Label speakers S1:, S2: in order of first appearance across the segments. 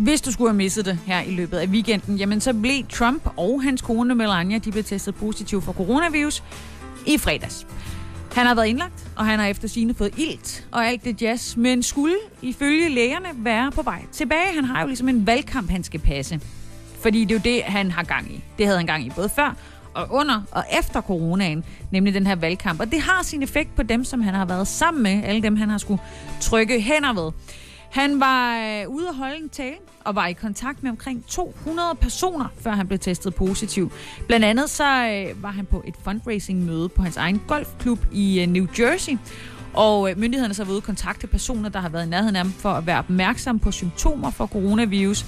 S1: Hvis du skulle have misset det her i løbet af weekenden, jamen så blev Trump og hans kone Melania, de blev testet positiv for coronavirus i fredags. Han har været indlagt, og han har efter sine fået ilt og alt det jazz, men skulle ifølge lægerne være på vej tilbage. Han har jo ligesom en valgkamp, han skal passe. Fordi det er jo det, han har gang i. Det havde han gang i både før og under og efter coronaen, nemlig den her valgkamp. Og det har sin effekt på dem, som han har været sammen med, alle dem, han har skulle trykke hænder ved. Han var øh, ude at holde en tale og var i kontakt med omkring 200 personer, før han blev testet positiv. Blandt andet så øh, var han på et fundraising-møde på hans egen golfklub i øh, New Jersey. Og øh, myndighederne så har ude at kontakte personer, der har været i nærheden af ham for at være opmærksom på symptomer for coronavirus.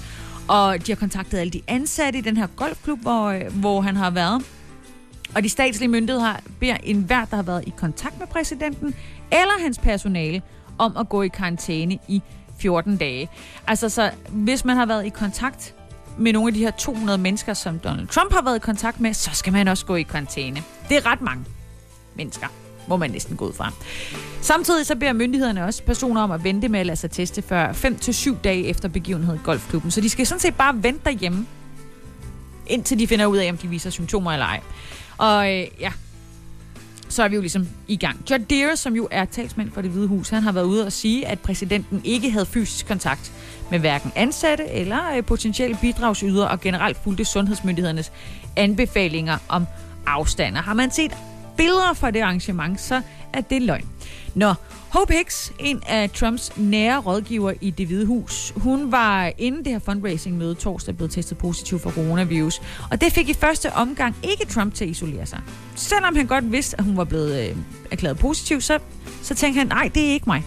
S1: Og de har kontaktet alle de ansatte i den her golfklub, hvor, øh, hvor han har været. Og de statslige myndigheder beder enhver, der har været i kontakt med præsidenten eller hans personale, om at gå i karantæne i 14 dage. Altså, så hvis man har været i kontakt med nogle af de her 200 mennesker, som Donald Trump har været i kontakt med, så skal man også gå i karantæne. Det er ret mange mennesker, må man næsten gå ud fra. Samtidig så beder myndighederne også personer om at vente med at lade sig teste før 5-7 dage efter begivenhed i golfklubben. Så de skal sådan set bare vente derhjemme, indtil de finder ud af, om de viser symptomer eller ej. Og øh, ja, så er vi jo ligesom i gang. John Deere, som jo er talsmand for det hvide hus, han har været ude og sige, at præsidenten ikke havde fysisk kontakt med hverken ansatte eller øh, potentielle bidragsydere og generelt fulgte sundhedsmyndighedernes anbefalinger om afstand. Har man set billeder fra det arrangement, så er det løgn. Nå, Hope Hicks, en af Trumps nære rådgiver i det hvide hus, hun var inden det her fundraising-møde torsdag blevet testet positiv for coronavirus. Og det fik i første omgang ikke Trump til at isolere sig. Selvom han godt vidste, at hun var blevet øh, erklæret positiv, så, så tænkte han, nej, det er ikke mig.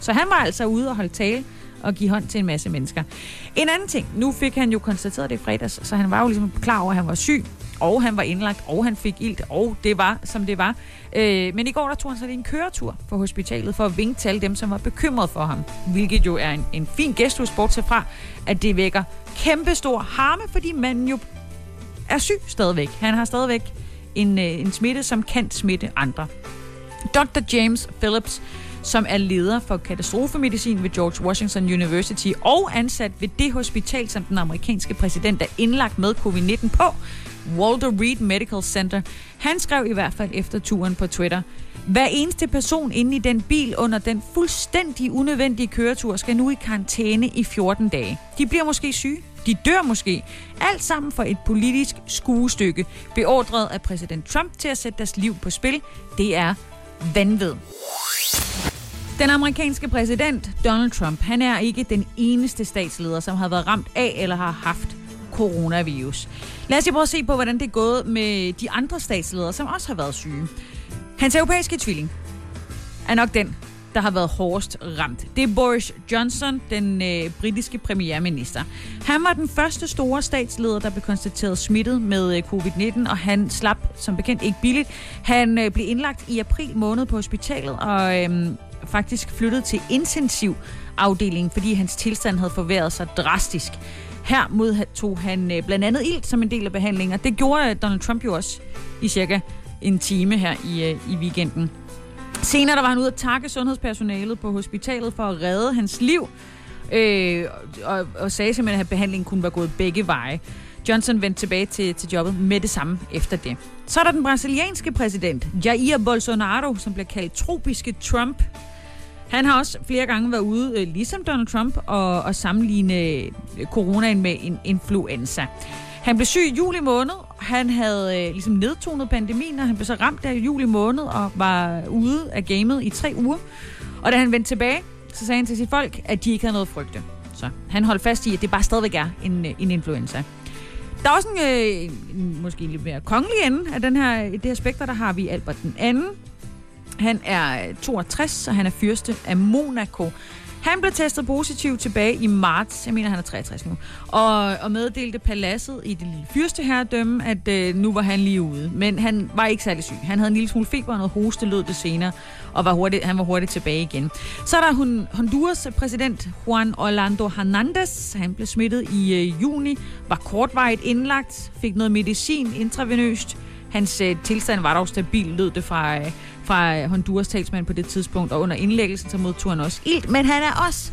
S1: Så han var altså ude og holde tale og give hånd til en masse mennesker. En anden ting, nu fik han jo konstateret det i fredags, så han var jo ligesom klar over, at han var syg, og han var indlagt, og han fik ilt, og det var, som det var. Øh, men i går, der tog han så lige en køretur på hospitalet for at vinke til alle dem, som var bekymret for ham. Hvilket jo er en, en fin gestus, bortset fra, at det vækker kæmpestor harme, fordi manden jo er syg stadigvæk. Han har stadigvæk en, øh, en smitte, som kan smitte andre. Dr. James Phillips, som er leder for katastrofemedicin ved George Washington University og ansat ved det hospital, som den amerikanske præsident er indlagt med covid-19 på, Walter Reed Medical Center. Han skrev i hvert fald efter turen på Twitter, hver eneste person inde i den bil under den fuldstændig unødvendige køretur skal nu i karantæne i 14 dage. De bliver måske syge, de dør måske. Alt sammen for et politisk skuestykke, beordret af præsident Trump til at sætte deres liv på spil. Det er vanvid. Den amerikanske præsident Donald Trump, han er ikke den eneste statsleder, som har været ramt af eller har haft coronavirus. Lad os lige prøve at se på, hvordan det er gået med de andre statsledere, som også har været syge. Hans europæiske tvilling er nok den, der har været hårdest ramt. Det er Boris Johnson, den øh, britiske premierminister. Han var den første store statsleder, der blev konstateret smittet med øh, covid-19, og han slap som bekendt ikke billigt. Han øh, blev indlagt i april måned på hospitalet, og øh, faktisk flyttet til intensiv afdeling, fordi hans tilstand havde forværret sig drastisk. Her modtog han øh, blandt andet ild som en del af behandlingen, og det gjorde øh, Donald Trump jo også i cirka en time her i, øh, i weekenden. Senere der var han ude at takke sundhedspersonalet på hospitalet for at redde hans liv, øh, og, og sagde simpelthen, at behandlingen kunne være gået begge veje. Johnson vendte tilbage til, til jobbet med det samme efter det. Så er der den brasilianske præsident, Jair Bolsonaro, som bliver kaldt tropiske Trump. Han har også flere gange været ude, øh, ligesom Donald Trump, og, og sammenligne øh, coronaen med en influenza. Han blev syg i juli måned. Han havde øh, ligesom nedtonet pandemien, og han blev så ramt der i juli måned og var ude af gamet i tre uger. Og da han vendte tilbage, så sagde han til sit folk, at de ikke havde noget at frygte. Så han holdt fast i, at det bare stadigvæk er en, øh, en influenza. Der er også en, øh, en måske lidt mere kongelig ende af den her, det her spekter. Der har vi Albert den anden. Han er øh, 62, og han er fyrste af Monaco. Han blev testet positiv tilbage i marts, jeg mener han er 63 nu, og, og meddelte paladset i det lille fyrsteherredømme, at øh, nu var han lige ude. Men han var ikke særlig syg. Han havde en lille smule feber og noget hoste, lød det senere, og var hurtigt, han var hurtigt tilbage igen. Så er der hun, Honduras præsident Juan Orlando Hernandez. Han blev smittet i øh, juni, var kortvarigt indlagt, fik noget medicin intravenøst, Hans øh, tilstand var dog stabil, lød det fra, øh, fra Honduras talsmand på det tidspunkt, og under indlæggelsen så modtog han også ilt, men han er også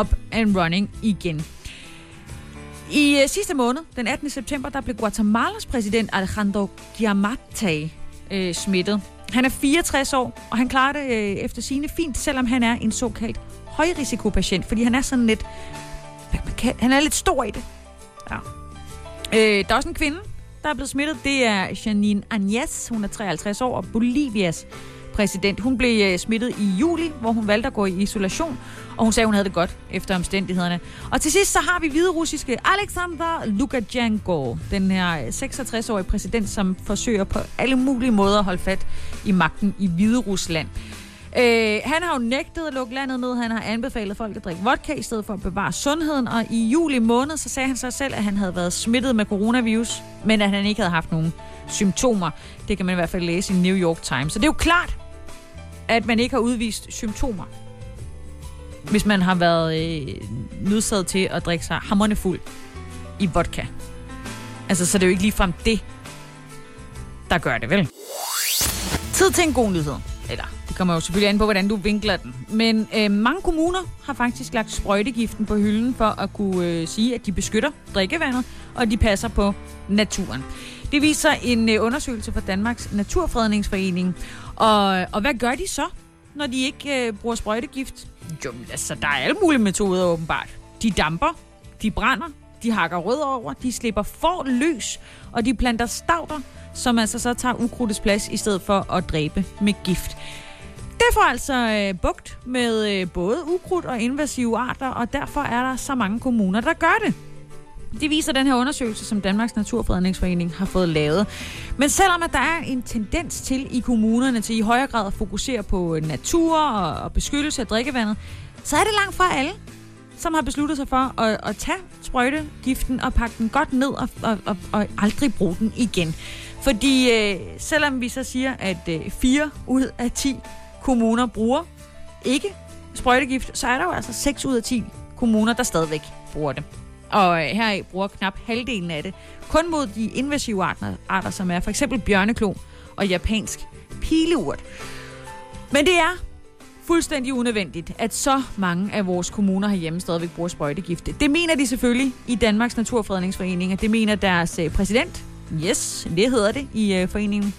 S1: up and running igen. I øh, sidste måned, den 18. september, der blev Guatemalas præsident Alejandro Giamatti øh, smittet. Han er 64 år, og han klarer det øh, efter sine fint, selvom han er en såkaldt højrisikopatient, fordi han er sådan lidt... hvad man kan- Han er lidt stor i det. Ja. Øh, der er også en kvinde, der er blevet smittet. Det er Janine Agnes. Hun er 53 år og Bolivias præsident. Hun blev øh, smittet i juli, hvor hun valgte at gå i isolation, og hun sagde, hun havde det godt efter omstændighederne. Og til sidst så har vi hviderussiske Alexander Lukashenko, den her øh, 66-årige præsident, som forsøger på alle mulige måder at holde fat i magten i Hviderusland. Øh, han har jo nægtet at lukke landet ned. Han har anbefalet folk at drikke vodka i stedet for at bevare sundheden. Og i juli måned, så sagde han sig selv, at han havde været smittet med coronavirus, men at han ikke havde haft nogen symptomer. Det kan man i hvert fald læse i New York Times. Så det er jo klart, at man ikke har udvist symptomer, hvis man har været øh, nødsaget til at drikke sig hammerne fuld i vodka. Altså, så det er jo ikke ligefrem det, der gør det, vel? Tid til en god nyhed. Eller, kommer jo selvfølgelig an på, hvordan du vinkler den. Men øh, mange kommuner har faktisk lagt sprøjtegiften på hylden for at kunne øh, sige, at de beskytter drikkevandet, og at de passer på naturen. Det viser en øh, undersøgelse fra Danmarks Naturfredningsforening. Og, og hvad gør de så, når de ikke øh, bruger sprøjtegift? Jo, altså, der er alle mulige metoder åbenbart. De damper, de brænder, de hakker rødder over, de slipper for løs, og de planter stavter, som altså så tager ukrudtets plads i stedet for at dræbe med gift. Det får altså øh, bugt med øh, både ukrudt og invasive arter, og derfor er der så mange kommuner, der gør det. Det viser den her undersøgelse, som Danmarks Naturfredningsforening har fået lavet. Men selvom at der er en tendens til i kommunerne til i højere grad at fokusere på øh, natur og, og beskyttelse af drikkevandet, så er det langt fra alle, som har besluttet sig for at, at tage sprøjtegiften og pakke den godt ned og, og, og, og aldrig bruge den igen. Fordi øh, selvom vi så siger, at øh, 4 ud af 10 kommuner bruger ikke sprøjtegift, så er der jo altså 6 ud af 10 kommuner, der stadigvæk bruger det. Og øh, her bruger knap halvdelen af det kun mod de invasive arter, arter som er for eksempel bjørneklo og japansk pileurt. Men det er fuldstændig unødvendigt, at så mange af vores kommuner herhjemme stadigvæk bruger sprøjtegifte. Det mener de selvfølgelig i Danmarks Naturfredningsforening, og det mener deres øh, præsident. Yes, det hedder det i øh, foreningen.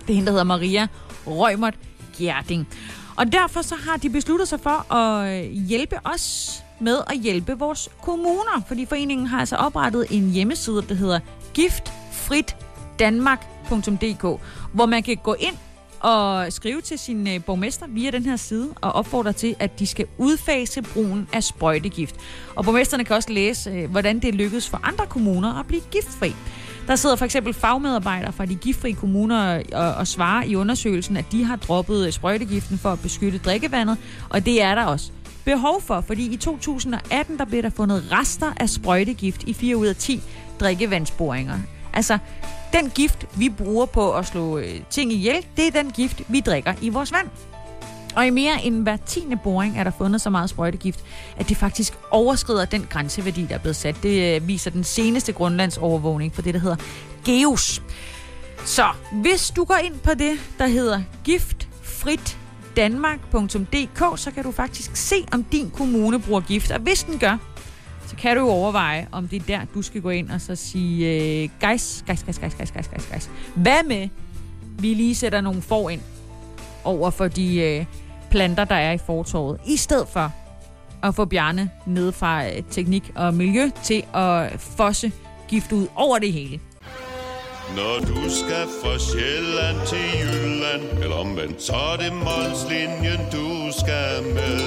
S1: Det er hende, der hedder Maria Rømert Gjerding. Og derfor så har de besluttet sig for at øh, hjælpe os med at hjælpe vores kommuner, fordi foreningen har altså oprettet en hjemmeside, der hedder giftfritdanmark.dk, hvor man kan gå ind og skrive til sin øh, borgmester via den her side og opfordre til, at de skal udfase brugen af sprøjtegift. Og borgmesterne kan også læse, øh, hvordan det lykkedes for andre kommuner at blive giftfri. Der sidder for eksempel fagmedarbejdere fra de giftfri kommuner og, og svarer i undersøgelsen, at de har droppet sprøjtegiften for at beskytte drikkevandet, og det er der også behov for, fordi i 2018 der blev der fundet rester af sprøjtegift i 4 ud af 10 drikkevandsboringer. Altså, den gift, vi bruger på at slå øh, ting ihjel, det er den gift, vi drikker i vores vand. Og i mere end hver tiende boring er der fundet så meget sprøjtegift, at det faktisk overskrider den grænseværdi, der er blevet sat. Det øh, viser den seneste grundlandsovervågning for det, der hedder GEOS. Så hvis du går ind på det, der hedder giftfrit danmark.dk, så kan du faktisk se, om din kommune bruger gift. Og hvis den gør, så kan du jo overveje, om det er der, du skal gå ind og så sige, øh, guys, guys, guys, guys, guys, guys, guys, guys. Hvad med, vi lige sætter nogle for ind over for de øh, planter, der er i fortorvet, i stedet for at få Bjarne ned fra øh, teknik og miljø til at fosse gift ud over det hele.
S2: Når du skal fra Sjælland til Jylland Eller omvendt, så er det Molslinjen, du skal med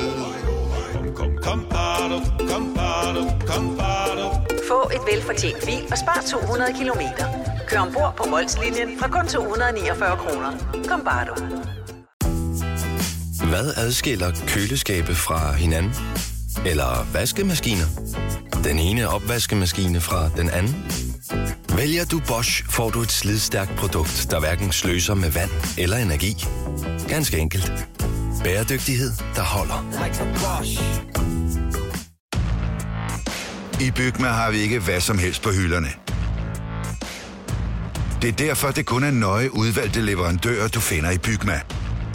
S2: Kom, kom, kom, bado, kom, bado, kom, bado.
S3: Få et velfortjent bil og spar 200 kilometer. Kør ombord på Molslinjen fra kun 249 kroner. Kom bare du.
S4: Hvad adskiller køleskabe fra hinanden? Eller vaskemaskiner? Den ene opvaskemaskine fra den anden? Vælger du Bosch, får du et slidstærkt produkt, der hverken sløser med vand eller energi. Ganske enkelt. Bæredygtighed, der holder.
S5: I Bygma har vi ikke hvad som helst på hylderne. Det er derfor, det kun er nøje udvalgte leverandører, du finder i Bygma.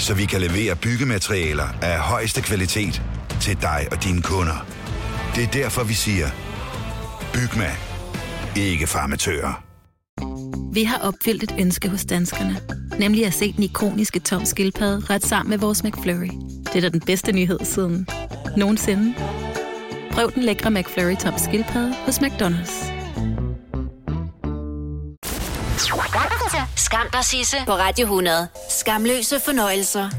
S5: Så vi kan levere byggematerialer af højeste kvalitet til dig og dine kunder. Det er derfor, vi siger, Bygma. Ikke farmatører.
S6: Vi har opfyldt et ønske hos danskerne. Nemlig at se den ikoniske tom skildpadde ret sammen med vores McFlurry. Det er da den bedste nyhed siden nogensinde. Prøv den lækre McFlurry tom skildpadde hos McDonald's.
S7: Skam dig, Sisse, på Radio 100. Skamløse fornøjelser.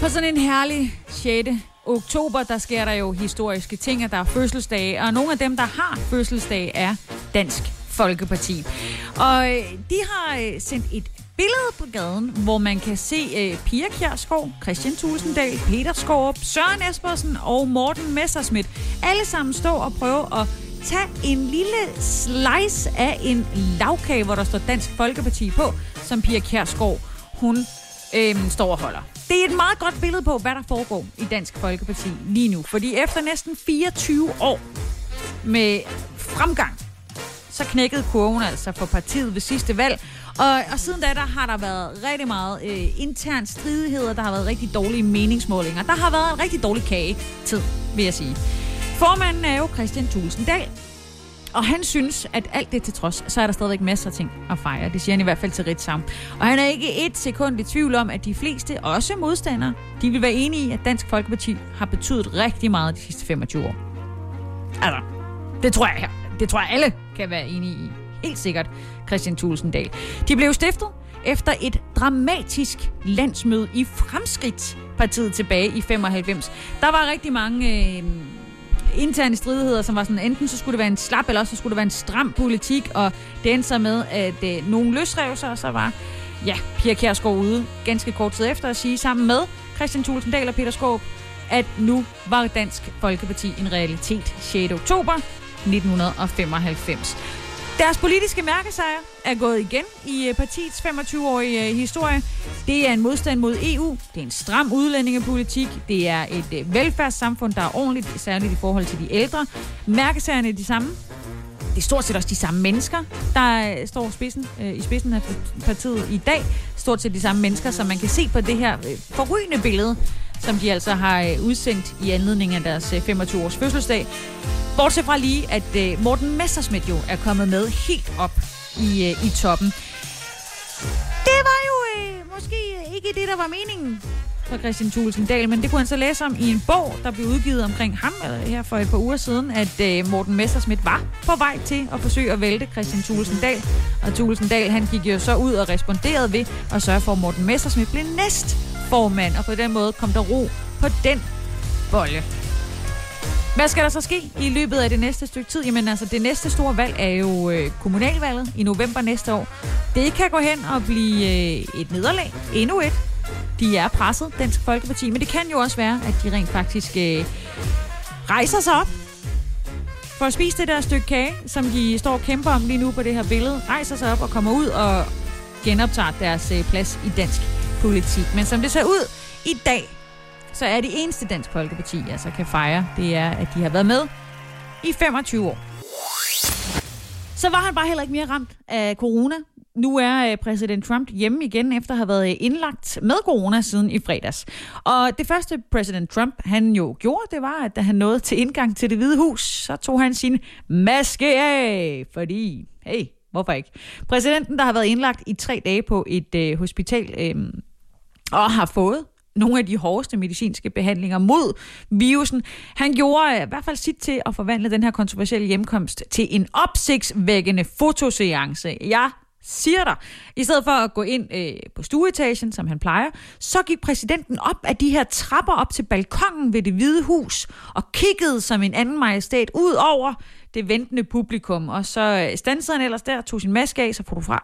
S1: På sådan en herlig 6. oktober, der sker der jo historiske ting, at der er fødselsdage, og nogle af dem, der har fødselsdag, er Dansk Folkeparti. Og øh, de har øh, sendt et billede på gaden, hvor man kan se øh, Pia Kjærsgaard, Christian Tulsendal, Peter Skorup, Søren Espersen og Morten Messerschmidt alle sammen stå og prøve at Tag en lille slice af en lavkage, hvor der står Dansk Folkeparti på, som Pia Kjærsgaard, hun øhm, står og holder. Det er et meget godt billede på, hvad der foregår i Dansk Folkeparti lige nu. Fordi efter næsten 24 år med fremgang, så knækkede kurven altså for partiet ved sidste valg. Og, og siden da, der har der været rigtig meget øh, intern stridigheder, der har været rigtig dårlige meningsmålinger. Der har været en rigtig dårlig kage tid, vil jeg sige. Formanden er jo Christian Tulsendal, og han synes, at alt det til trods, så er der stadigvæk masser af ting at fejre. Det siger han i hvert fald til Ritzau. Og han er ikke et sekund i tvivl om, at de fleste, også modstandere, de vil være enige i, at Dansk Folkeparti har betydet rigtig meget de sidste 25 år. Altså, det tror jeg, det tror jeg alle kan være enige i. Helt sikkert, Christian Tulsendal. De blev stiftet efter et dramatisk landsmøde i Fremskridtspartiet tilbage i 95. Der var rigtig mange... Øh, interne stridigheder, som var sådan, enten så skulle det være en slap, eller også så skulle det være en stram politik, og det endte så med, at øh, nogen løsrev sig, og så var ja, Pia Kjærsgaard ude ganske kort tid efter at sige sammen med Christian Tulsendal og Peter Skåb, at nu var Dansk Folkeparti en realitet 6. oktober 1995. Deres politiske mærkesejr er gået igen i øh, partiets 25-årige øh, historie. Det er en modstand mod EU, det er en stram udlændingepolitik, det er et øh, velfærdssamfund, der er ordentligt, særligt i forhold til de ældre. Mærkesagerne er de samme. Det er stort set også de samme mennesker, der står spidsen, øh, i spidsen af partiet i dag. Stort set de samme mennesker, som man kan se på det her øh, forrygende billede, som de altså har øh, udsendt i anledning af deres øh, 25-års fødselsdag. Bortset fra lige, at øh, Morten Messersmith jo er kommet med helt op i, i toppen. Det var jo øh, måske ikke det, der var meningen for Christian Thulesen Dahl, men det kunne han så læse om i en bog, der blev udgivet omkring ham eller her for et par uger siden, at øh, Morten Messersmith var på vej til at forsøge at vælte Christian Thulesen Dahl. Og Thulesen Dahl, han gik jo så ud og responderede ved at sørge for, at Morten Messersmith blev næst formand, og på den måde kom der ro på den bolle. Hvad skal der så ske i løbet af det næste stykke tid? Jamen altså, det næste store valg er jo øh, kommunalvalget i november næste år. Det kan gå hen og blive øh, et nederlag. Endnu et. De er presset, Dansk Folkeparti. Men det kan jo også være, at de rent faktisk øh, rejser sig op for at spise det der stykke kage, som de står og kæmper om lige nu på det her billede. Rejser sig op og kommer ud og genoptager deres øh, plads i dansk politik. Men som det ser ud i dag, så er det eneste Dansk Folkeparti, altså kan fejre, det er, at de har været med i 25 år. Så var han bare heller ikke mere ramt af corona. Nu er øh, præsident Trump hjemme igen, efter at have været øh, indlagt med corona siden i fredags. Og det første præsident Trump, han jo gjorde, det var, at da han nåede til indgang til det hvide hus, så tog han sin maske af, fordi, hey, hvorfor ikke? Præsidenten, der har været indlagt i tre dage på et øh, hospital, øh, og har fået nogle af de hårdeste medicinske behandlinger mod virusen. Han gjorde øh, i hvert fald sit til at forvandle den her kontroversielle hjemkomst til en opsigtsvækkende fotoseance. Jeg siger dig. I stedet for at gå ind øh, på stueetagen, som han plejer, så gik præsidenten op af de her trapper op til balkongen ved det hvide hus og kiggede som en anden majestæt ud over det ventende publikum. Og så øh, stansede han ellers der, tog sin maske af, så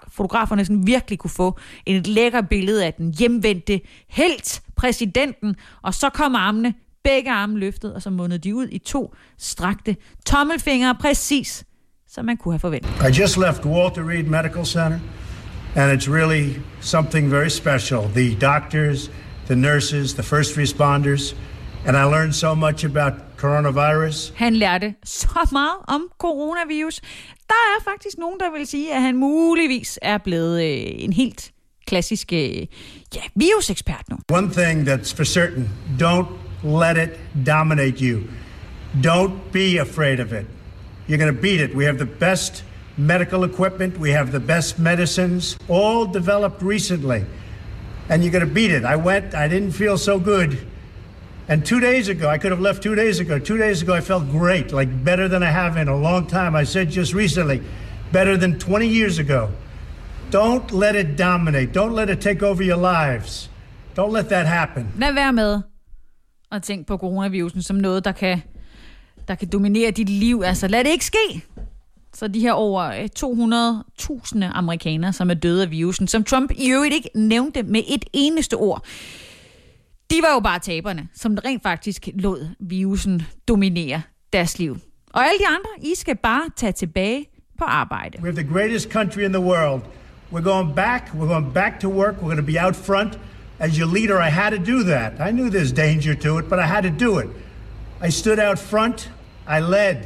S1: fotograferne sådan virkelig kunne få et lækker billede af den hjemvendte helt præsidenten, og så kom armene, begge arme løftet, og så mundede de ud i to strakte tommelfingre, præcis som man kunne have forventet.
S8: I just left Walter Reed Medical Center, and it's really something very special. The doctors, the nurses, the first responders, and I learned so much about coronavirus.
S1: Han lærte så meget om coronavirus. Der er faktisk nogen, der vil sige, at han muligvis er blevet øh, en helt klassisk øh, ja, virusekspert nu.
S8: One thing that's for certain, don't let it dominate you. Don't be afraid of it. You're going to beat it. We have the best medical equipment, we have the best medicines, all developed recently. And you're going to beat it. I went, I didn't feel so good. And two days ago, I could have left two days ago. Two days ago, I felt great, like better than I have in a long time. I said just recently, better than 20 years ago. Don't let it dominate. Don't let it take over your lives. Don't let that happen.
S1: Lad være med at tænke på coronavirusen som noget, der kan, der kan dominere dit liv. Altså, lad det ikke ske. Så de her over øh, 200.000 amerikanere, som er døde af virusen, som Trump i øvrigt ikke nævnte med et eneste ord, de var jo bare taberne, som rent faktisk lod virusen dominere deres liv. Og alle de andre, I skal bare tage tilbage på arbejde.
S8: We have the greatest country in the world. We're going back. We're going back to work. We're going to be out front. As your leader, I had to do that. I knew there's danger to it, but I had to do it. I stood out front. I led.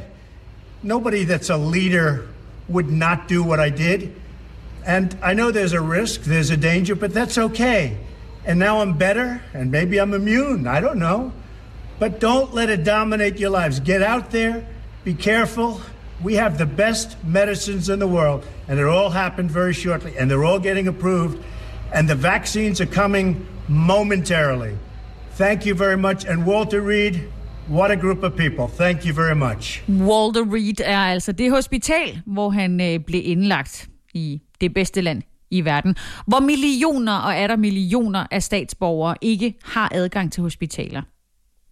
S8: Nobody that's a leader would not do what I did. And I know there's a risk, there's a danger, but that's okay. And now I'm better, and maybe I'm immune. I don't know. But don't let it dominate your lives. Get out there, be careful. We have the best medicines in the world, and it all happened very shortly, and they're all getting approved, and the vaccines are coming momentarily. Thank you very much. And Walter Reed, what a group of people. Thank you very much.
S1: Walter Reed er altså det hospital, hvor han øh, blev indlagt i det bedste land i verden, hvor millioner og er der millioner af statsborgere ikke har adgang til hospitaler.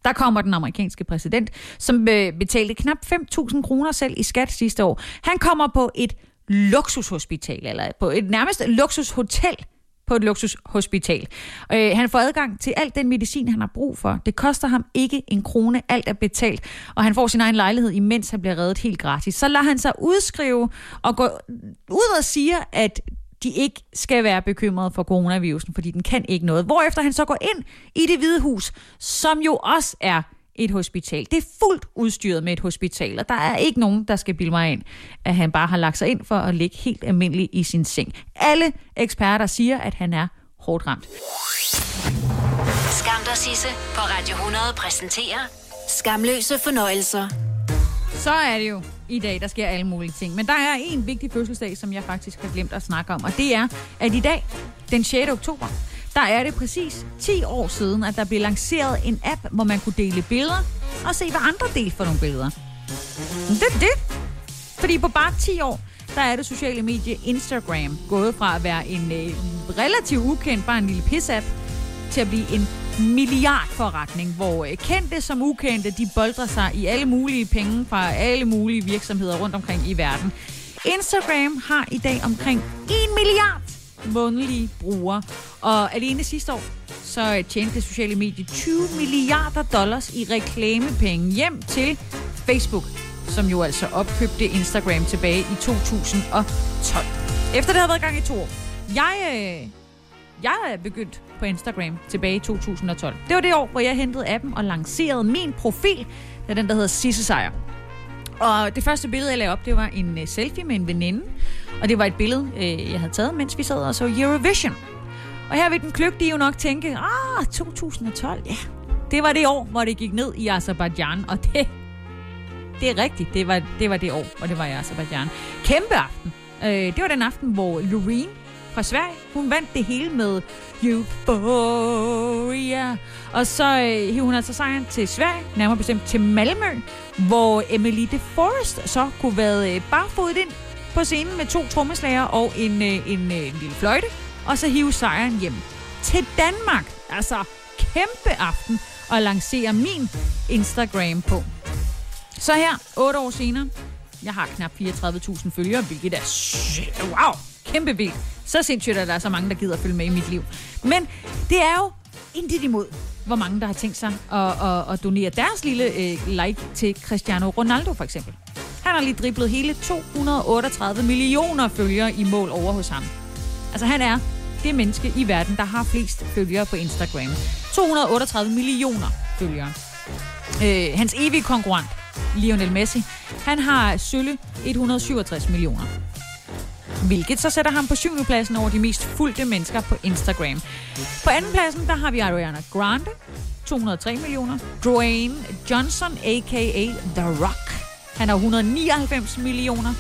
S1: Der kommer den amerikanske præsident, som øh, betalte knap 5.000 kroner selv i skat sidste år. Han kommer på et luksushospital, eller på et nærmest luksushotel på et luksushospital. Øh, han får adgang til alt den medicin, han har brug for. Det koster ham ikke en krone, alt er betalt, og han får sin egen lejlighed, imens han bliver reddet helt gratis. Så lader han sig udskrive og gå ud og siger, at de ikke skal være bekymrede for coronavirusen, fordi den kan ikke noget. Hvorefter han så går ind i det hvide hus, som jo også er et hospital. Det er fuldt udstyret med et hospital, og der er ikke nogen, der skal bilde mig ind, at han bare har lagt sig ind for at ligge helt almindelig i sin seng. Alle eksperter siger, at han er hårdt ramt.
S7: Skam dig, Sisse, på Radio 100 præsenterer Skamløse fornøjelser.
S1: Så er det jo i dag, der sker alle mulige ting. Men der er en vigtig fødselsdag, som jeg faktisk har glemt at snakke om, og det er, at i dag, den 6. oktober, der er det præcis 10 år siden, at der blev lanceret en app, hvor man kunne dele billeder og se, hvad andre delte for nogle billeder. Men det er det. Fordi på bare 10 år, der er det sociale medie Instagram gået fra at være en øh, relativt ukendt, bare en lille piss-app, til at blive en milliardforretning, hvor øh, kendte som ukendte, de boldrer sig i alle mulige penge fra alle mulige virksomheder rundt omkring i verden. Instagram har i dag omkring 1 milliard månedlige brugere, og alene sidste år, så øh, tjente det sociale medie 20 milliarder dollars i reklamepenge hjem til Facebook, som jo altså opkøbte Instagram tilbage i 2012. Efter det havde været gang i to år. Jeg, øh, jeg er begyndt på Instagram tilbage i 2012. Det var det år, hvor jeg hentede appen og lancerede min profil. Det er den, der hedder Sisse Sejr. Og det første billede, jeg lagde op, det var en øh, selfie med en veninde. Og det var et billede, øh, jeg havde taget, mens vi sad og så Eurovision. Og her vil den kløgtige jo nok tænke, ah, 2012, ja. Det var det år, hvor det gik ned i Azerbaijan, og det, det er rigtigt, det var, det var det år, hvor det var i Azerbaijan. Kæmpe aften. Øh, det var den aften, hvor Loreen fra Sverige, hun vandt det hele med Euphoria. Og så øh, hiv hun altså sejren til Sverige, nærmere bestemt til Malmø, hvor Emily de Forest så kunne være øh, barfodet ind på scenen med to trommeslager og en, øh, en, øh, en lille fløjte, og så hive sejren hjem til Danmark. Altså, kæmpe aften og lancere min Instagram på. Så her, otte år senere, jeg har knap 34.000 følgere, hvilket er wow, kæmpe vildt. Så sindssygt, at der er så mange, der gider at følge med i mit liv. Men det er jo intet imod, hvor mange, der har tænkt sig at, at, at donere deres lille øh, like til Cristiano Ronaldo, for eksempel. Han har lige driblet hele 238 millioner følgere i mål over hos ham. Altså, han er det menneske i verden, der har flest følgere på Instagram. 238 millioner følgere. Øh, hans evige konkurrent, Lionel Messi, han har sølle 167 millioner. Hvilket så sætter ham på syvende pladsen over de mest fulgte mennesker på Instagram. På anden pladsen, der har vi Ariana Grande, 203 millioner. Dwayne Johnson, a.k.a. The Rock. Han har 199 millioner.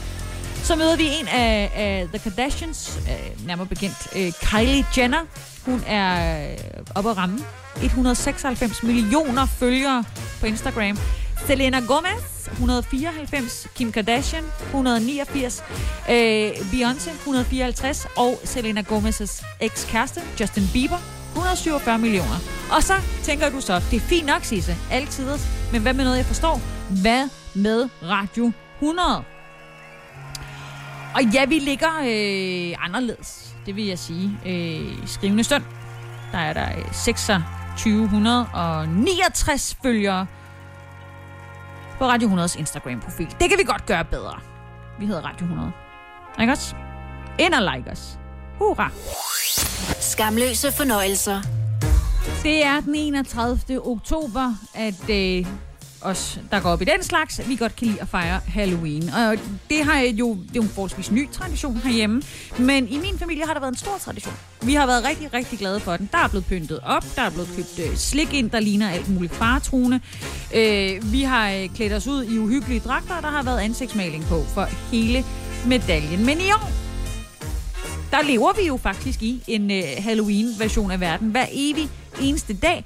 S1: Så møder vi en af, af The Kardashians, øh, nærmere bekendt, øh, Kylie Jenner. Hun er øh, oppe at ramme 196 millioner følgere på Instagram. Selena Gomez, 194. Kim Kardashian, 189. Øh, Beyoncé, 154. Og Selena Gomez's ekskæreste, Justin Bieber, 147 millioner. Og så tænker du så, det er fint nok, Sisse, altid. Men hvad med noget, jeg forstår? Hvad med Radio 100? Og ja, vi ligger øh, anderledes, det vil jeg sige. Øh, I skrivende stund, der er der øh, 2669 følgere på Radio 100's Instagram-profil. Det kan vi godt gøre bedre. Vi hedder Radio 100. Ikke også? Ind og like os. Hurra!
S7: Skamløse fornøjelser.
S1: Det er den 31. oktober, at øh, os, der går op i den slags, vi godt kan lide at fejre Halloween. Og det har jo, det er jo en forholdsvis ny tradition herhjemme, men i min familie har der været en stor tradition. Vi har været rigtig, rigtig glade for den. Der er blevet pyntet op, der er blevet købt øh, slik ind, der ligner alt muligt faretruende. Øh, vi har øh, klædt os ud i uhyggelige dragter, og der har været ansigtsmaling på for hele medaljen. Men i år, der lever vi jo faktisk i en øh, Halloween-version af verden hver evig eneste dag.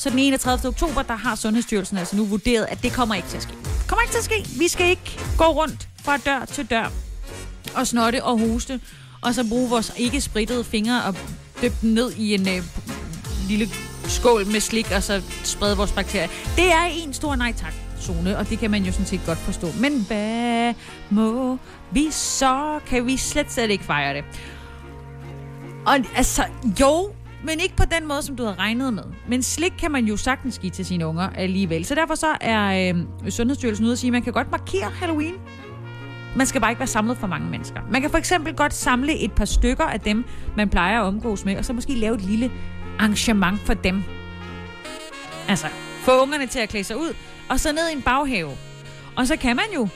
S1: Så den 31. oktober, der har Sundhedsstyrelsen altså nu vurderet, at det kommer ikke til at ske. Kommer ikke til at ske. Vi skal ikke gå rundt fra dør til dør og snotte og hoste, og så bruge vores ikke sprittede fingre og dyppe den ned i en øh, lille skål med slik, og så sprede vores bakterier. Det er en stor nej tak zone, og det kan man jo sådan set godt forstå. Men hvad må vi så? Kan vi slet slet ikke fejre det? Og altså, jo, men ikke på den måde, som du havde regnet med. Men slik kan man jo sagtens give til sine unger alligevel. Så derfor så er øh, Sundhedsstyrelsen ude at sige, at man kan godt markere Halloween. Man skal bare ikke være samlet for mange mennesker. Man kan for eksempel godt samle et par stykker af dem, man plejer at omgås med, og så måske lave et lille arrangement for dem. Altså, få ungerne til at klæde sig ud, og så ned i en baghave. Og så kan man jo,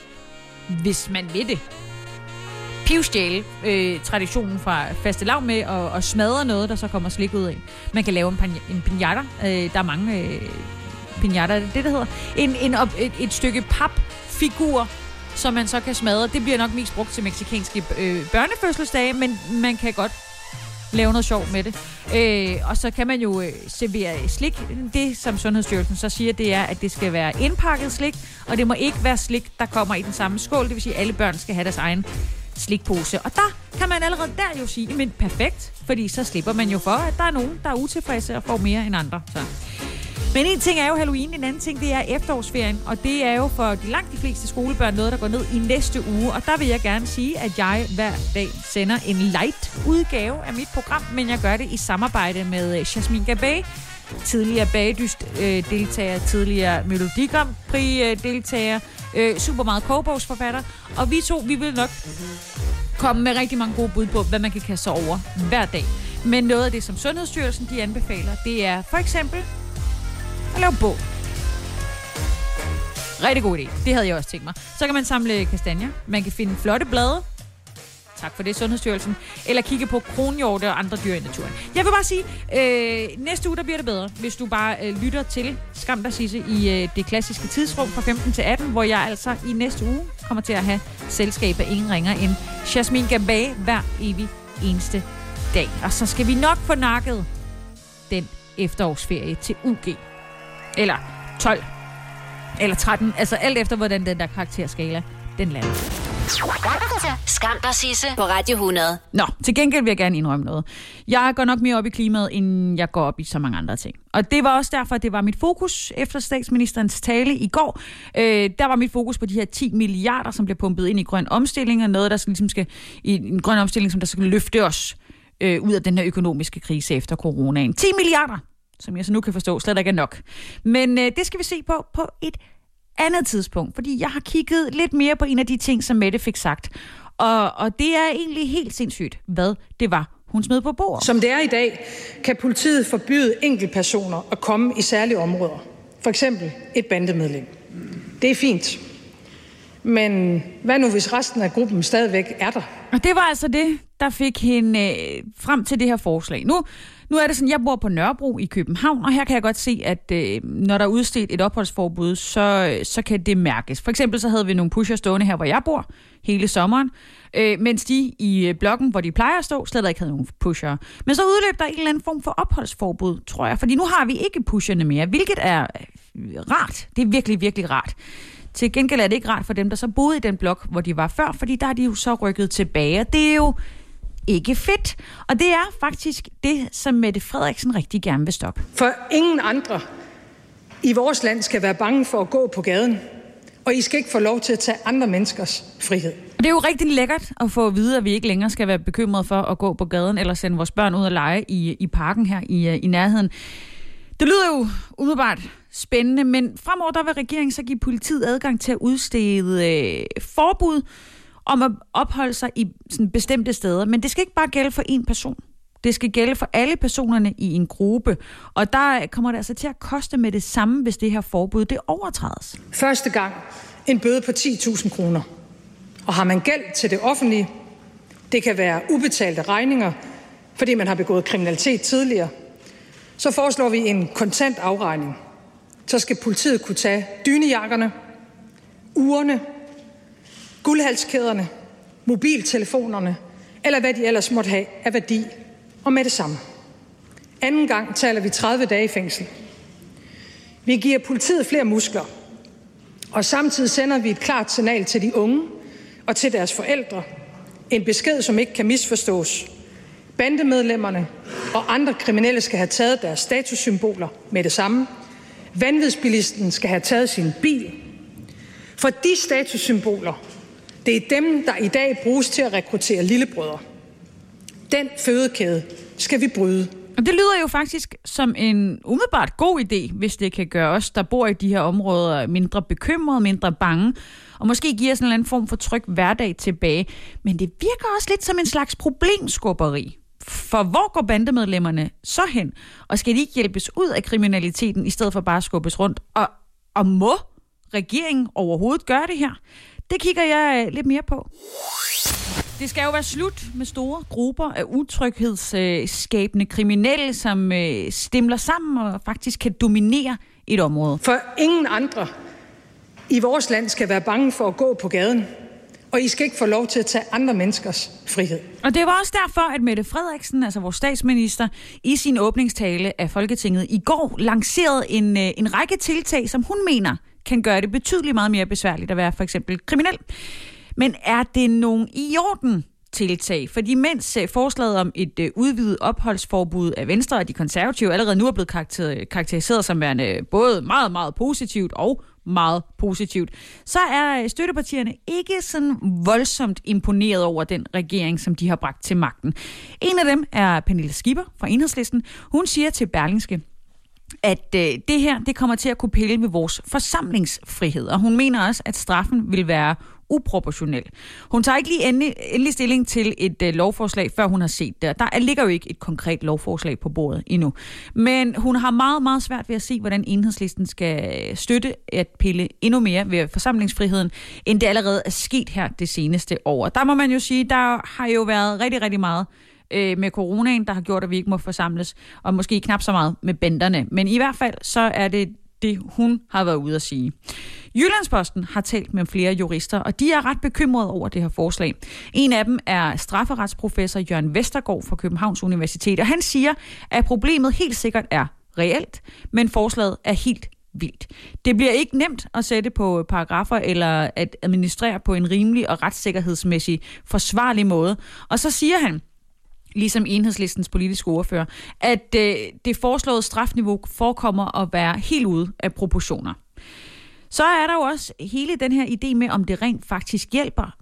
S1: hvis man vil det, pivstjæle øh, traditionen fra faste lav med og, og smadre noget, der så kommer slik ud af. Man kan lave en, pan- en pinata. Øh, der er mange øh, pinata, det det, der hedder. En, en op, et, et stykke papfigur, som man så kan smadre. Det bliver nok mest brugt til meksikanske øh, børnefødselsdage, men man kan godt lave noget sjov med det. Øh, og så kan man jo øh, servere slik. Det, som Sundhedsstyrelsen så siger, det er, at det skal være indpakket slik, og det må ikke være slik, der kommer i den samme skål. Det vil sige, at alle børn skal have deres egen slikpose. Og der kan man allerede der jo sige, men perfekt, fordi så slipper man jo for, at der er nogen, der er utilfredse og får mere end andre. Så. Men en ting er jo Halloween, en anden ting det er efterårsferien, og det er jo for de langt de fleste skolebørn noget, der går ned i næste uge. Og der vil jeg gerne sige, at jeg hver dag sender en light udgave af mit program, men jeg gør det i samarbejde med øh, Jasmine Gabay, tidligere bagdyst-deltager, øh, tidligere Melodigram-deltager, øh, øh, super meget kogebogsforfatter, og vi to, vi vil nok komme med rigtig mange gode bud på, hvad man kan kaste sig over hver dag. Men noget af det, som Sundhedsstyrelsen de anbefaler, det er for eksempel at lave bål. Rigtig god idé. Det havde jeg også tænkt mig. Så kan man samle kastanjer. Man kan finde flotte blade. Tak for det, Sundhedsstyrelsen. Eller kigge på kronhjorte og andre dyr i naturen. Jeg vil bare sige, øh, næste uge der bliver det bedre, hvis du bare øh, lytter til Skam der Sisse i øh, det klassiske tidsrum fra 15 til 18, hvor jeg altså i næste uge kommer til at have selskab af ingen ringer end Jasmine Gabay hver evig eneste dag. Og så skal vi nok få nakket den efterårsferie til UG. Eller 12. Eller 13. Altså alt efter, hvordan den der karakterskala, den lander.
S7: Skam dig, Sisse, på Radio 100.
S1: Nå, til gengæld vil jeg gerne indrømme noget. Jeg går nok mere op i klimaet, end jeg går op i så mange andre ting. Og det var også derfor, at det var mit fokus efter statsministerens tale i går. Øh, der var mit fokus på de her 10 milliarder, som bliver pumpet ind i grøn omstilling, og noget, der skal, ligesom skal i en grøn omstilling, som der skal løfte os øh, ud af den her økonomiske krise efter coronaen. 10 milliarder, som jeg så nu kan forstå, slet ikke er nok. Men øh, det skal vi se på på et andet tidspunkt, fordi jeg har kigget lidt mere på en af de ting, som Mette fik sagt. Og, og det er egentlig helt sindssygt, hvad det var, hun smed på bordet.
S9: Som det er i dag, kan politiet forbyde enkeltpersoner at komme i særlige områder. For eksempel et bandemedlem. Det er fint. Men hvad nu, hvis resten af gruppen stadigvæk er der?
S1: Og det var altså det, der fik hende øh, frem til det her forslag. Nu, nu er det sådan, jeg bor på Nørrebro i København, og her kan jeg godt se, at øh, når der er udstedt et opholdsforbud, så, øh, så kan det mærkes. For eksempel så havde vi nogle pusher stående her, hvor jeg bor, hele sommeren, øh, mens de i øh, blokken, hvor de plejer at stå, slet ikke havde nogen pusher. Men så udløb der en eller anden form for opholdsforbud, tror jeg, fordi nu har vi ikke pusherne mere, hvilket er øh, rart. Det er virkelig, virkelig rart. Til gengæld er det ikke rart for dem, der så boede i den blok, hvor de var før, fordi der er de jo så rykket tilbage. Og det er jo ikke fedt. Og det er faktisk det, som Mette Frederiksen rigtig gerne vil stoppe.
S9: For ingen andre i vores land skal være bange for at gå på gaden, og I skal ikke få lov til at tage andre menneskers frihed.
S1: Det er jo rigtig lækkert at få at vide, at vi ikke længere skal være bekymrede for at gå på gaden eller sende vores børn ud og lege i, i parken her i, i nærheden. Det lyder jo umiddelbart spændende, men fremover der vil regeringen så give politiet adgang til at udstede øh, forbud om at opholde sig i sådan bestemte steder. Men det skal ikke bare gælde for én person. Det skal gælde for alle personerne i en gruppe. Og der kommer det altså til at koste med det samme, hvis det her forbud det overtrædes.
S9: Første gang en bøde på 10.000 kroner. Og har man gæld til det offentlige, det kan være ubetalte regninger, fordi man har begået kriminalitet tidligere, så foreslår vi en kontant afregning. Så skal politiet kunne tage dynejakkerne, urene, guldhalskæderne, mobiltelefonerne, eller hvad de ellers måtte have af værdi, og med det samme. Anden gang taler vi 30 dage i fængsel. Vi giver politiet flere muskler, og samtidig sender vi et klart signal til de unge og til deres forældre. En besked, som ikke kan misforstås. Bandemedlemmerne og andre kriminelle skal have taget deres statussymboler med det samme. Vanvidsbilisten skal have taget sin bil. For de statussymboler, det er dem, der i dag bruges til at rekruttere lillebrødre. Den fødekæde skal vi bryde.
S1: Og det lyder jo faktisk som en umiddelbart god idé, hvis det kan gøre os, der bor i de her områder, mindre bekymrede, mindre bange, og måske give os en eller anden form for tryg hverdag tilbage. Men det virker også lidt som en slags problemskubberi. For hvor går bandemedlemmerne så hen? Og skal de ikke hjælpes ud af kriminaliteten, i stedet for bare at skubbes rundt? Og, og må regeringen overhovedet gøre det her? Det kigger jeg lidt mere på. Det skal jo være slut med store grupper af utryghedsskabende kriminelle, som øh, stemler sammen og faktisk kan dominere et område.
S9: For ingen andre i vores land skal være bange for at gå på gaden, og I skal ikke få lov til at tage andre menneskers frihed.
S1: Og det var også derfor, at Mette Frederiksen, altså vores statsminister, i sin åbningstale af Folketinget i går lancerede en, øh, en række tiltag, som hun mener kan gøre det betydeligt meget mere besværligt at være for eksempel kriminel. Men er det nogen i orden tiltag? Fordi mens øh, forslaget om et øh, udvidet opholdsforbud af Venstre og de konservative allerede nu er blevet karakteriseret som værende både meget, meget positivt og meget positivt, så er øh, støttepartierne ikke sådan voldsomt imponeret over den regering, som de har bragt til magten. En af dem er Pernille Skipper fra Enhedslisten. Hun siger til Berlingske, at øh, det her det kommer til at kunne pille med vores forsamlingsfrihed. Og hun mener også, at straffen vil være uproportionel. Hun tager ikke lige endelig, endelig stilling til et øh, lovforslag, før hun har set det. Der ligger jo ikke et konkret lovforslag på bordet endnu. Men hun har meget, meget svært ved at se, hvordan enhedslisten skal støtte at pille endnu mere ved forsamlingsfriheden, end det allerede er sket her det seneste år. Der må man jo sige, der har jo været rigtig, rigtig meget øh, med coronaen, der har gjort, at vi ikke må forsamles, og måske knap så meget med bænderne. Men i hvert fald, så er det det, hun har været ude at sige. Jyllandsposten har talt med flere jurister, og de er ret bekymrede over det her forslag. En af dem er strafferetsprofessor Jørgen Vestergaard fra Københavns Universitet, og han siger, at problemet helt sikkert er reelt, men forslaget er helt vildt. Det bliver ikke nemt at sætte på paragrafer eller at administrere på en rimelig og retssikkerhedsmæssig forsvarlig måde. Og så siger han, ligesom enhedslistens politiske ordfører, at øh, det foreslåede strafniveau forekommer at være helt ude af proportioner. Så er der jo også hele den her idé med, om det rent faktisk hjælper.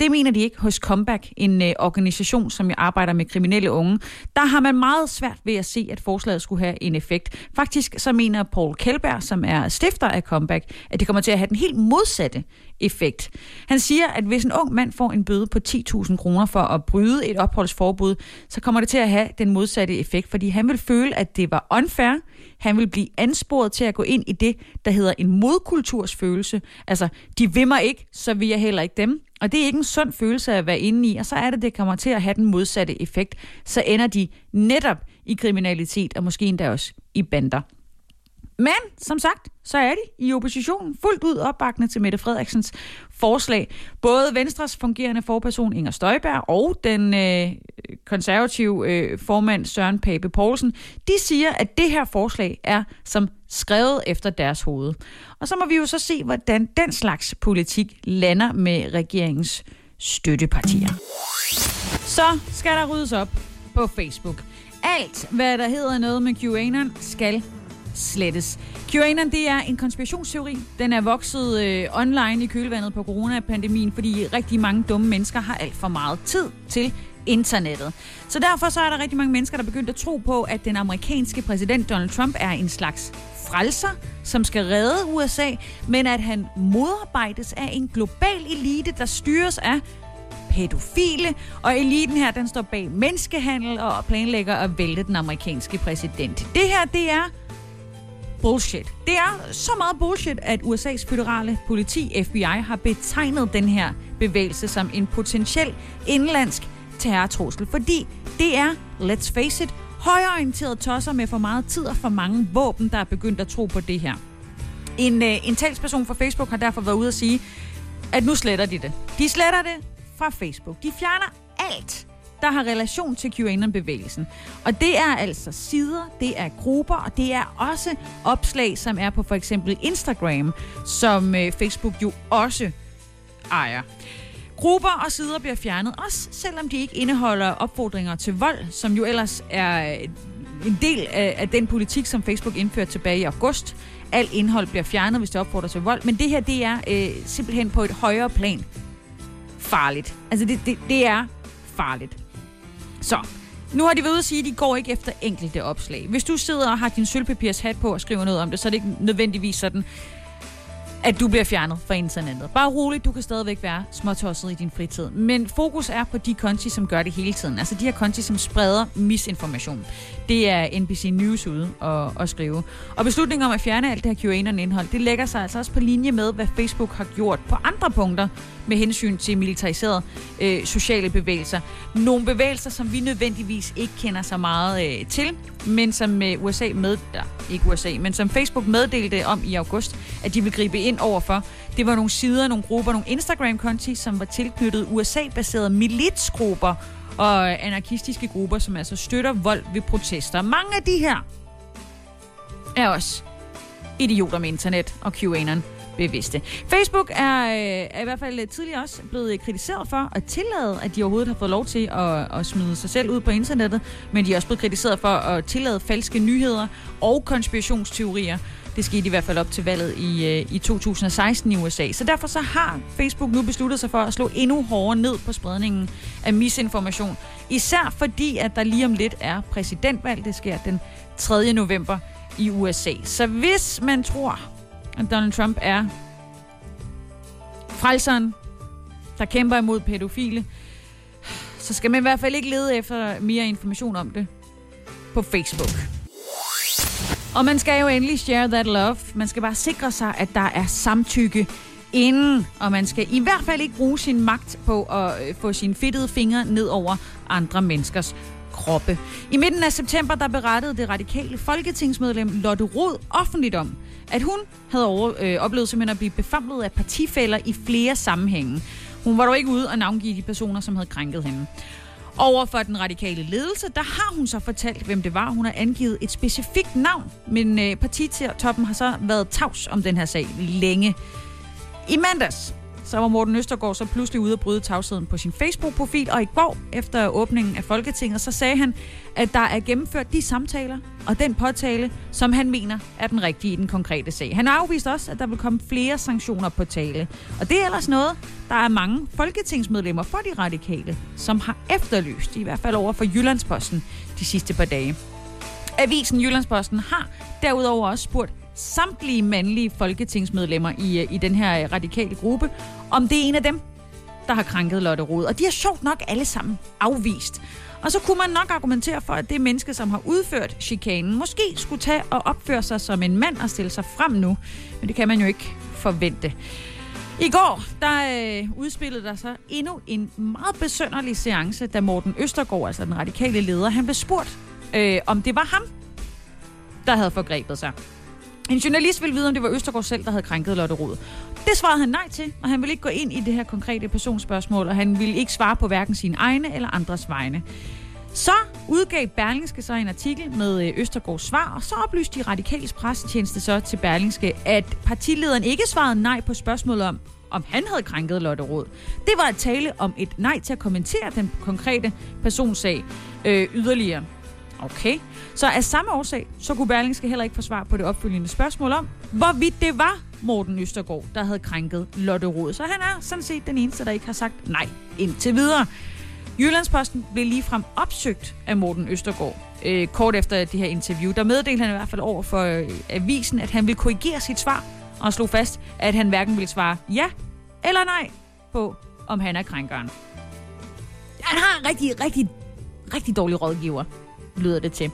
S1: Det mener de ikke hos Comeback, en øh, organisation, som arbejder med kriminelle unge. Der har man meget svært ved at se, at forslaget skulle have en effekt. Faktisk så mener Paul Kjellberg, som er stifter af Comeback, at det kommer til at have den helt modsatte effekt. Han siger, at hvis en ung mand får en bøde på 10.000 kroner for at bryde et opholdsforbud, så kommer det til at have den modsatte effekt, fordi han vil føle, at det var unfair. Han vil blive ansporet til at gå ind i det, der hedder en modkultursfølelse. Altså, de vil mig ikke, så vil jeg heller ikke dem. Og det er ikke en sund følelse at være inde i, og så er det, det kommer til at have den modsatte effekt. Så ender de netop i kriminalitet, og måske endda også i bander. Men som sagt, så er de i oppositionen fuldt ud opbakende til Mette Frederiksens forslag. Både Venstres fungerende forperson Inger Støjberg og den øh, konservative øh, formand Søren Pape Poulsen, de siger, at det her forslag er som skrevet efter deres hoved. Og så må vi jo så se, hvordan den slags politik lander med regeringens støttepartier. Så skal der ryddes op på Facebook. Alt, hvad der hedder noget med QAnon, skal slettes. QAnon, det er en konspirationsteori. Den er vokset øh, online i kølvandet på coronapandemien, fordi rigtig mange dumme mennesker har alt for meget tid til internettet. Så derfor så er der rigtig mange mennesker, der er begyndt at tro på, at den amerikanske præsident Donald Trump er en slags frelser, som skal redde USA, men at han modarbejdes af en global elite, der styres af pædofile, og eliten her, den står bag menneskehandel og planlægger at vælte den amerikanske præsident. Det her, det er bullshit. Det er så meget bullshit, at USA's føderale politi, FBI, har betegnet den her bevægelse som en potentiel indlandsk terrortrussel, fordi det er, let's face it, højorienterede tosser med for meget tid og for mange våben, der er begyndt at tro på det her. En, øh, en talsperson fra Facebook har derfor været ude at sige, at nu sletter de det. De sletter det fra Facebook. De fjerner alt, der har relation til QAnon-bevægelsen. Og det er altså sider, det er grupper, og det er også opslag, som er på for eksempel Instagram, som øh, Facebook jo også ejer. Grupper og sider bliver fjernet, også selvom de ikke indeholder opfordringer til vold, som jo ellers er øh, en del af, af den politik, som Facebook indførte tilbage i august. Alt indhold bliver fjernet, hvis det opfordrer til vold, men det her, det er øh, simpelthen på et højere plan farligt. Altså, det, det, det er farligt. Så, nu har de været ude at sige, at de går ikke efter enkelte opslag. Hvis du sidder og har din sølvpapirs hat på og skriver noget om det, så er det ikke nødvendigvis sådan, at du bliver fjernet fra internettet. Bare roligt, du kan stadigvæk være småtosset i din fritid. Men fokus er på de konti, som gør det hele tiden. Altså de her konti, som spreder misinformation. Det er NBC News ude og, og skrive. Og beslutningen om at fjerne alt det her QAnon-indhold, det lægger sig altså også på linje med, hvad Facebook har gjort på andre punkter med hensyn til militariserede øh, sociale bevægelser. Nogle bevægelser, som vi nødvendigvis ikke kender så meget øh, til, men som øh, USA med, der, ikke USA, men som Facebook meddelte om i august, at de vil gribe ind overfor. Det var nogle sider, nogle grupper, nogle Instagram-konti, som var tilknyttet USA-baserede militsgrupper og anarkistiske grupper, som altså støtter vold ved protester. Mange af de her er også idioter med internet og QAnon bevidste. Facebook er, øh, er i hvert fald øh, tidligere også blevet øh, kritiseret for at tillade, at de overhovedet har fået lov til at, at smide sig selv ud på internettet, men de er også blevet kritiseret for at tillade falske nyheder og konspirationsteorier. Det skete i hvert fald op til valget i, øh, i 2016 i USA. Så derfor så har Facebook nu besluttet sig for at slå endnu hårdere ned på spredningen af misinformation. Især fordi, at der lige om lidt er præsidentvalg. Det sker den 3. november i USA. Så hvis man tror, at Donald Trump er frelseren, der kæmper imod pædofile, så skal man i hvert fald ikke lede efter mere information om det på Facebook. Og man skal jo endelig share that love. Man skal bare sikre sig, at der er samtykke inden, og man skal i hvert fald ikke bruge sin magt på at øh, få sine fedtede fingre ned over andre menneskers kroppe. I midten af september, der berettede det radikale folketingsmedlem Lotte Rod offentligt om, at hun havde over, øh, oplevet simpelthen at blive befamlet af partifælder i flere sammenhænge. Hun var dog ikke ude og navngive de personer, som havde krænket hende. Over for den radikale ledelse, der har hun så fortalt, hvem det var. Hun har angivet et specifikt navn, men øh, partitoppen har så været tavs om den her sag længe. I mandags, så var Morten Østergaard så pludselig ude at bryde tavsheden på sin Facebook-profil, og i går, efter åbningen af Folketinget, så sagde han, at der er gennemført de samtaler og den påtale, som han mener er den rigtige i den konkrete sag. Han afviste også, at der vil komme flere sanktioner på tale. Og det er ellers noget, der er mange folketingsmedlemmer for de radikale, som har efterlyst, i hvert fald over for Jyllandsposten de sidste par dage. Avisen Jyllandsposten har derudover også spurgt samtlige mandlige folketingsmedlemmer i, øh, i den her øh, radikale gruppe, om det er en af dem, der har krænket Lotte Rod. Og de har sjovt nok alle sammen afvist. Og så kunne man nok argumentere for, at det menneske, som har udført chikanen, måske skulle tage og opføre sig som en mand og stille sig frem nu. Men det kan man jo ikke forvente. I går, der øh, udspillede der så endnu en meget besønderlig seance, da Morten Østergaard, altså den radikale leder, han blev spurgt, øh, om det var ham, der havde forgrebet sig. En journalist ville vide, om det var Østergaard selv, der havde krænket Lotte Rod. Det svarede han nej til, og han ville ikke gå ind i det her konkrete personspørgsmål, og han ville ikke svare på hverken sine egne eller andres vegne. Så udgav Berlingske så en artikel med øh, Østergaards svar, og så oplyste de radikales pressetjeneste så til Berlingske, at partilederen ikke svarede nej på spørgsmålet om, om han havde krænket Lotte Rod. Det var at tale om et nej til at kommentere den konkrete personsag øh, yderligere. Okay. Så af samme årsag, så kunne Berlingske heller ikke få svar på det opfølgende spørgsmål om, hvorvidt det var Morten Østergaard, der havde krænket Lotte Rod. Så han er sådan set den eneste, der ikke har sagt nej indtil videre. Jyllandsposten blev ligefrem opsøgt af Morten Østergaard. Øh, kort efter det her interview, der meddelte han i hvert fald over for øh, avisen, at han ville korrigere sit svar, og slog fast, at han hverken ville svare ja eller nej på, om han er krænkeren. Han har rigtig, rigtig, rigtig dårlig rådgiver lyder det til.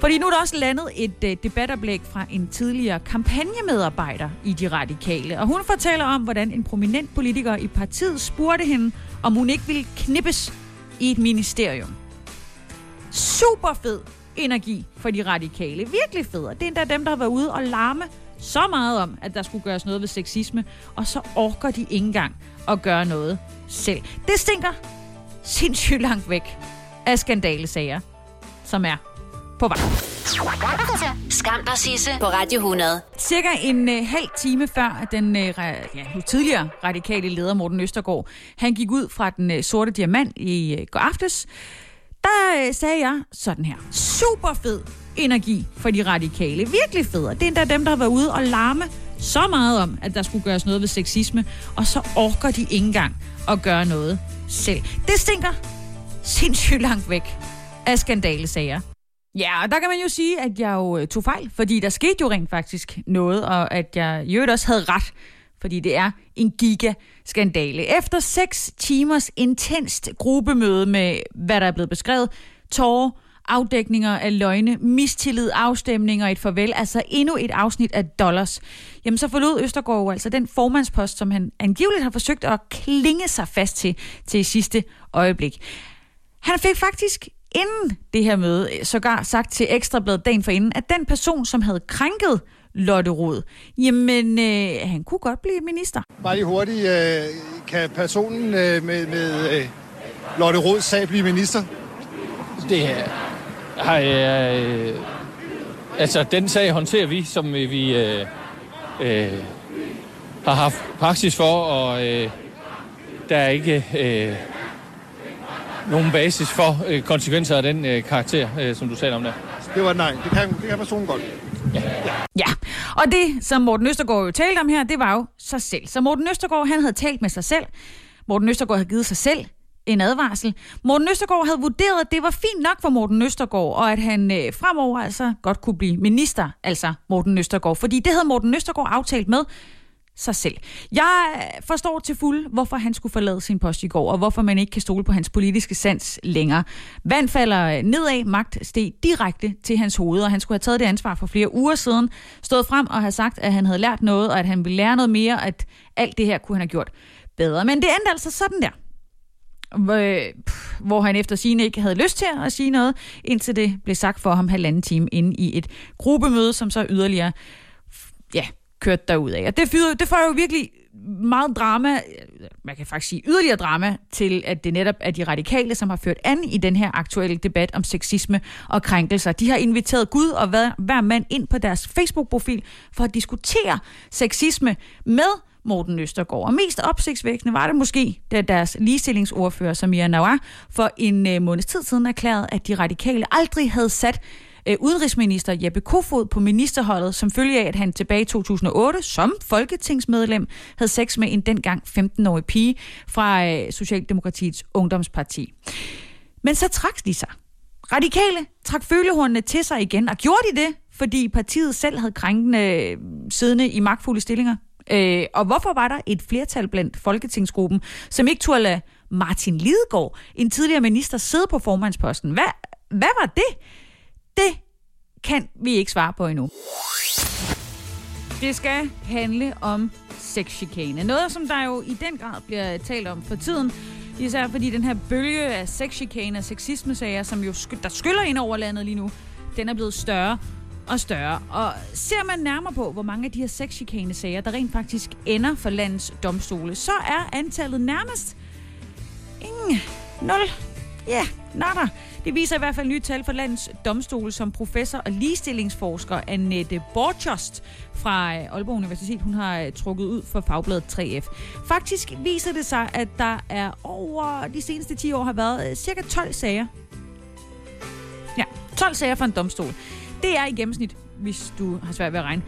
S1: Fordi nu er der også landet et øh, debatoplæg fra en tidligere kampagnemedarbejder i De Radikale. Og hun fortæller om, hvordan en prominent politiker i partiet spurgte hende, om hun ikke ville knippes i et ministerium. Super fed energi for De Radikale. Virkelig fed. Det er endda dem, der har været ude og larme så meget om, at der skulle gøres noget ved sexisme, og så orker de ikke engang at gøre noget selv. Det stinker sindssygt langt væk af skandalesager som er på vej.
S7: Skam dig, Sisse, på Radio 100.
S1: Cirka en uh, halv time før, at den uh, ja, nu tidligere radikale leder Morten Østergaard, han gik ud fra den uh, sorte diamant i uh, går aftes, der uh, sagde jeg sådan her. Super fed energi for de radikale. Virkelig fed. Det er endda dem, der har været ude og larme så meget om, at der skulle gøres noget ved sexisme, og så orker de ikke engang at gøre noget selv. Det stinker sindssygt langt væk af skandalesager. Ja, og der kan man jo sige, at jeg jo øh, tog fejl, fordi der skete jo rent faktisk noget, og at jeg i øvrigt også havde ret, fordi det er en gigaskandale. Efter seks timers intenst gruppemøde med, hvad der er blevet beskrevet, tårer, afdækninger af løgne, mistillid, afstemninger og et farvel, altså endnu et afsnit af dollars. Jamen så forlod Østergaard jo altså den formandspost, som han angiveligt har forsøgt at klinge sig fast til til sidste øjeblik. Han fik faktisk inden det her møde sågar sagt til Ekstrabladet dagen for inden, at den person, som havde krænket Lotte Rod, jamen øh, han kunne godt blive minister.
S10: Bare lige hurtigt, øh, kan personen øh, med, med øh, Lotte Rods sag blive minister?
S11: Det har jeg... Øh, altså, den sag håndterer vi, som vi øh, øh, har haft praksis for, og øh, der er ikke... Øh, nogen basis for øh, konsekvenser af den øh, karakter, øh, som du sagde om der.
S10: Det var nej. Det kan, det kan personen godt.
S1: Ja. ja, og det, som Morten Østergaard jo talte om her, det var jo sig selv. Så Morten Østergaard, han havde talt med sig selv. Morten Østergaard havde givet sig selv en advarsel. Morten Østergaard havde vurderet, at det var fint nok for Morten Østergaard, og at han øh, fremover altså godt kunne blive minister, altså Morten Østergaard. Fordi det havde Morten Østergaard aftalt med sig selv. Jeg forstår til fuld, hvorfor han skulle forlade sin post i går, og hvorfor man ikke kan stole på hans politiske sans længere. Vand falder nedad, magt steg direkte til hans hoved, og han skulle have taget det ansvar for flere uger siden, stået frem og have sagt, at han havde lært noget, og at han ville lære noget mere, at alt det her kunne han have gjort bedre. Men det endte altså sådan der hvor øh, han efter sine ikke havde lyst til at sige noget, indtil det blev sagt for ham halvanden time inde i et gruppemøde, som så yderligere ja, kørt derud af. Og det, fyrer, det får jo virkelig meget drama, man kan faktisk sige yderligere drama, til at det netop er de radikale, som har ført an i den her aktuelle debat om sexisme og krænkelser. De har inviteret Gud og hver, hver mand ind på deres Facebook-profil for at diskutere sexisme med Morten Østergaard. Og mest opsigtsvækkende var det måske, da deres ligestillingsordfører Samia Nawar for en øh, måneds tid siden erklærede, at de radikale aldrig havde sat øh, udenrigsminister Jeppe Kofod på ministerholdet, som følge af, at han tilbage i 2008 som folketingsmedlem havde sex med en dengang 15-årig pige fra øh, Socialdemokratiets ungdomsparti. Men så trak de sig. Radikale trak følehornene til sig igen, og gjorde de det, fordi partiet selv havde krænkende øh, siddende i magtfulde stillinger? Øh, og hvorfor var der et flertal blandt Folketingsgruppen, som ikke turde lade Martin Lidegaard, en tidligere minister, sidde på formandsposten? Hvad, hvad var det? Det kan vi ikke svare på endnu. Det skal handle om sexchikane. Noget, som der jo i den grad bliver talt om for tiden. Især fordi den her bølge af sexchikane og sexismesager, som jo sk- der skyller ind over landet lige nu, den er blevet større og større. Og ser man nærmere på, hvor mange af de her sexchikane-sager, der rent faktisk ender for landets domstole, så er antallet nærmest ingen, nul, ja, natter. Det viser i hvert fald nye tal fra landets domstol, som professor og ligestillingsforsker Annette Borchost fra øh, Aalborg Universitet, hun har øh, trukket ud for fagbladet 3F. Faktisk viser det sig, at der er over de seneste 10 år har været øh, cirka 12 sager. Ja, 12 sager fra en domstol. Det er i gennemsnit, hvis du har svært ved at regne,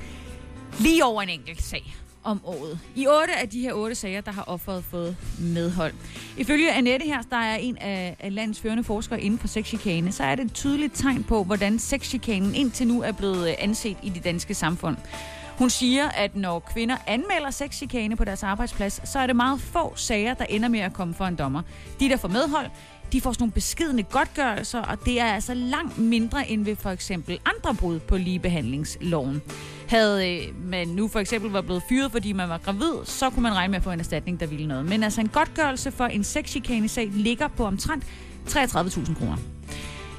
S1: lige over en enkelt sag om året. I otte af de her otte sager, der har offeret fået medhold. Ifølge Annette her, der er en af, landets førende forskere inden for sexchikane, så er det et tydeligt tegn på, hvordan sexchikanen indtil nu er blevet øh, anset i det danske samfund. Hun siger, at når kvinder anmelder sexchikane på deres arbejdsplads, så er det meget få sager, der ender med at komme for en dommer. De, der får medhold, de får sådan nogle beskidende godtgørelser, og det er altså langt mindre end ved for eksempel andre brud på ligebehandlingsloven. Havde øh, man nu for eksempel var blevet fyret, fordi man var gravid, så kunne man regne med at få en erstatning, der ville noget. Men altså en godtgørelse for en sexchikane-sag ligger på omtrent 33.000 kroner.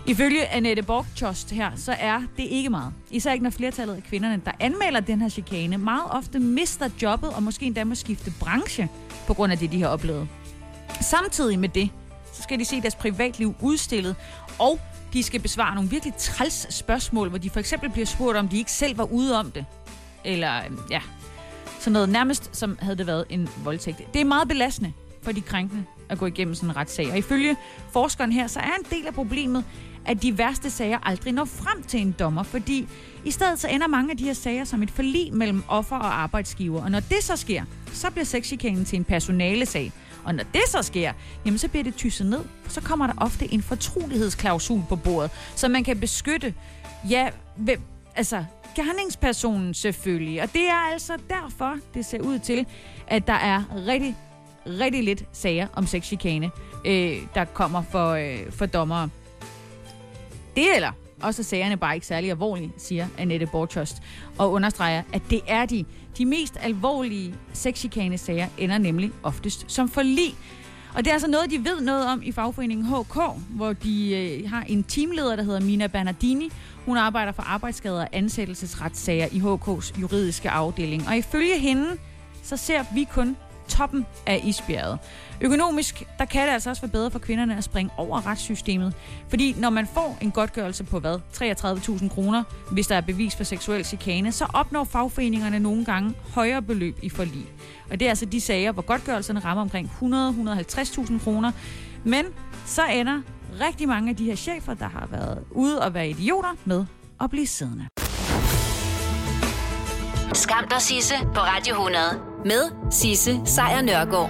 S1: Ifølge Annette Borgchost her, så er det ikke meget. Især ikke når flertallet af kvinderne, der anmelder den her chikane, meget ofte mister jobbet og måske endda må skifte branche på grund af det, de har oplevet. Samtidig med det, så skal de se deres privatliv udstillet, og de skal besvare nogle virkelig træls spørgsmål, hvor de for eksempel bliver spurgt, om de ikke selv var ude om det. Eller, øhm, ja, sådan noget nærmest, som havde det været en voldtægt. Det er meget belastende for de krænkende at gå igennem sådan en retssag. Og ifølge forskeren her, så er en del af problemet, at de værste sager aldrig når frem til en dommer, fordi i stedet så ender mange af de her sager som et forlig mellem offer og arbejdsgiver. Og når det så sker, så bliver sexchikanen til en personalesag. Og når det så sker, jamen så bliver det tysset ned, så kommer der ofte en fortrolighedsklausul på bordet, så man kan beskytte, ja, hvem, altså gerningspersonen selvfølgelig. Og det er altså derfor, det ser ud til, at der er rigtig, rigtig lidt sager om sexchikane, øh, der kommer for, øh, for dommere. Det eller også er sagerne bare ikke særlig alvorlige, siger Annette Borchost, og understreger, at det er de. De mest alvorlige sexchikane-sager ender nemlig oftest som forlig. Og det er altså noget, de ved noget om i fagforeningen HK, hvor de øh, har en teamleder, der hedder Mina Bernardini. Hun arbejder for arbejdsskader og ansættelsesretssager i HK's juridiske afdeling. Og ifølge hende, så ser vi kun toppen af isbjerget. Økonomisk, der kan det altså også være bedre for kvinderne at springe over retssystemet. Fordi når man får en godtgørelse på hvad? 33.000 kroner, hvis der er bevis for seksuel chikane, så opnår fagforeningerne nogle gange højere beløb i forlig. Og det er altså de sager, hvor godtgørelserne rammer omkring 100-150.000 kroner. Men så ender rigtig mange af de her chefer, der har været ude og være idioter, med at blive siddende.
S7: Skam dig, Sisse, på Radio 100. Med Sisse Sejr Nørgaard.